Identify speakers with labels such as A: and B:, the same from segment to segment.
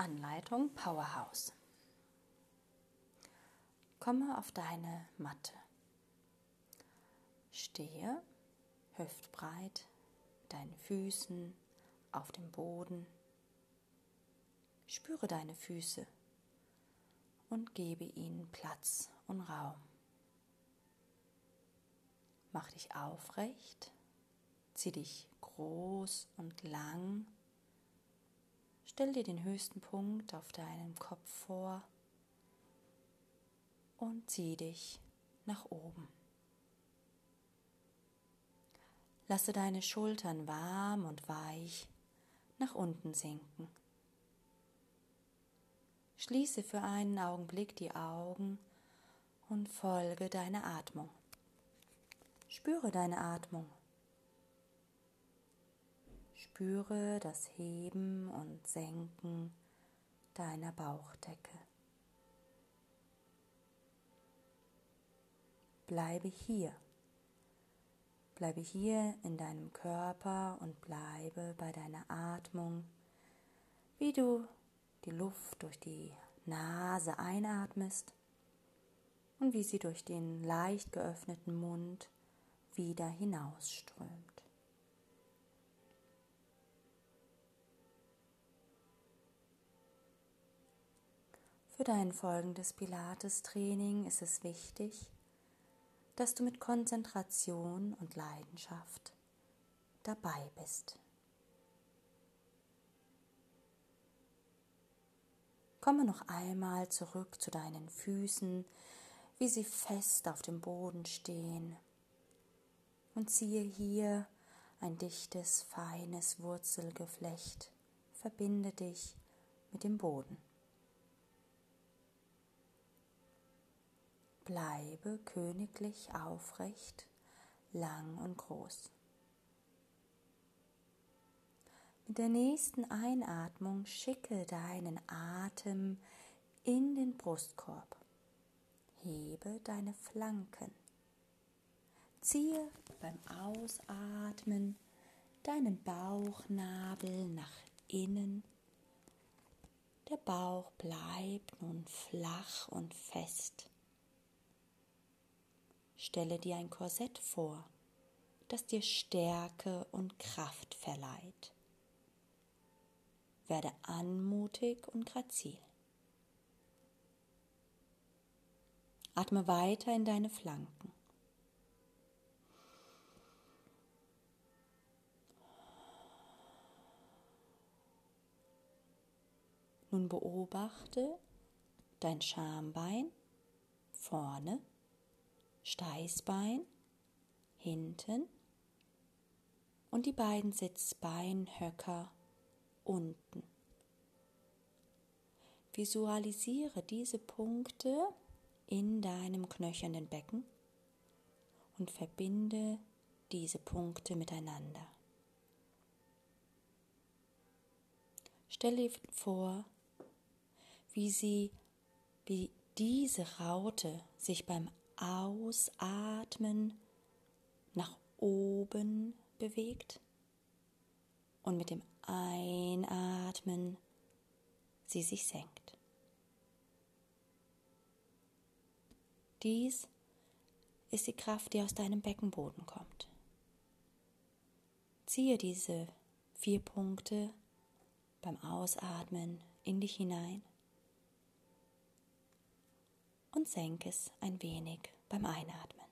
A: Anleitung Powerhouse. Komme auf deine Matte. Stehe hüftbreit, mit deinen Füßen auf dem Boden. Spüre deine Füße und gebe ihnen Platz und Raum. Mach dich aufrecht, zieh dich groß und lang Stell dir den höchsten Punkt auf deinem Kopf vor und zieh dich nach oben. Lasse deine Schultern warm und weich nach unten sinken. Schließe für einen Augenblick die Augen und folge deiner Atmung. Spüre deine Atmung. Spüre das Heben und Senken deiner Bauchdecke. Bleibe hier. Bleibe hier in deinem Körper und bleibe bei deiner Atmung, wie du die Luft durch die Nase einatmest und wie sie durch den leicht geöffneten Mund wieder hinausströmt. Für dein folgendes Pilates-Training ist es wichtig, dass du mit Konzentration und Leidenschaft dabei bist. Komme noch einmal zurück zu deinen Füßen, wie sie fest auf dem Boden stehen und ziehe hier ein dichtes, feines Wurzelgeflecht. Verbinde dich mit dem Boden. Bleibe königlich aufrecht, lang und groß. Mit der nächsten Einatmung schicke deinen Atem in den Brustkorb. Hebe deine Flanken. Ziehe beim Ausatmen deinen Bauchnabel nach innen. Der Bauch bleibt nun flach und fest. Stelle dir ein Korsett vor, das dir Stärke und Kraft verleiht. Werde anmutig und grazil. Atme weiter in deine Flanken. Nun beobachte dein Schambein vorne Steißbein hinten und die beiden Sitzbeinhöcker unten. Visualisiere diese Punkte in deinem knöchernen Becken und verbinde diese Punkte miteinander. Stelle dir vor, wie sie, wie diese Raute sich beim Ausatmen nach oben bewegt und mit dem Einatmen sie sich senkt. Dies ist die Kraft, die aus deinem Beckenboden kommt. Ziehe diese vier Punkte beim Ausatmen in dich hinein und senk es ein wenig beim Einatmen.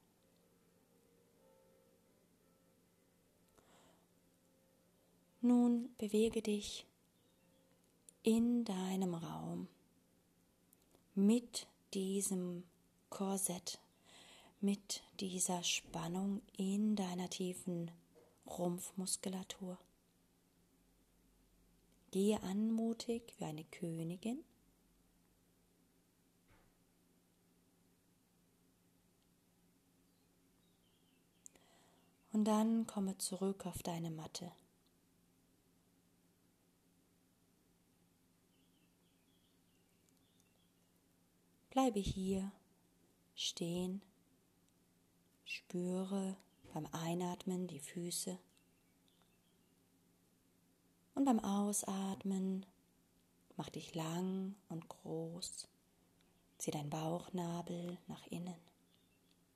A: Nun bewege dich in deinem Raum mit diesem Korsett, mit dieser Spannung in deiner tiefen Rumpfmuskulatur. Gehe anmutig wie eine Königin Und dann komme zurück auf deine Matte. Bleibe hier stehen, spüre beim Einatmen die Füße und beim Ausatmen Mach dich lang und groß. Zieh deinen Bauchnabel nach innen.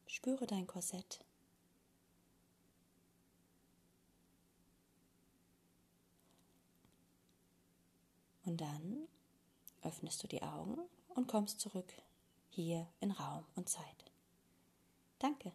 A: Spüre dein Korsett. Und dann öffnest du die Augen und kommst zurück hier in Raum und Zeit. Danke.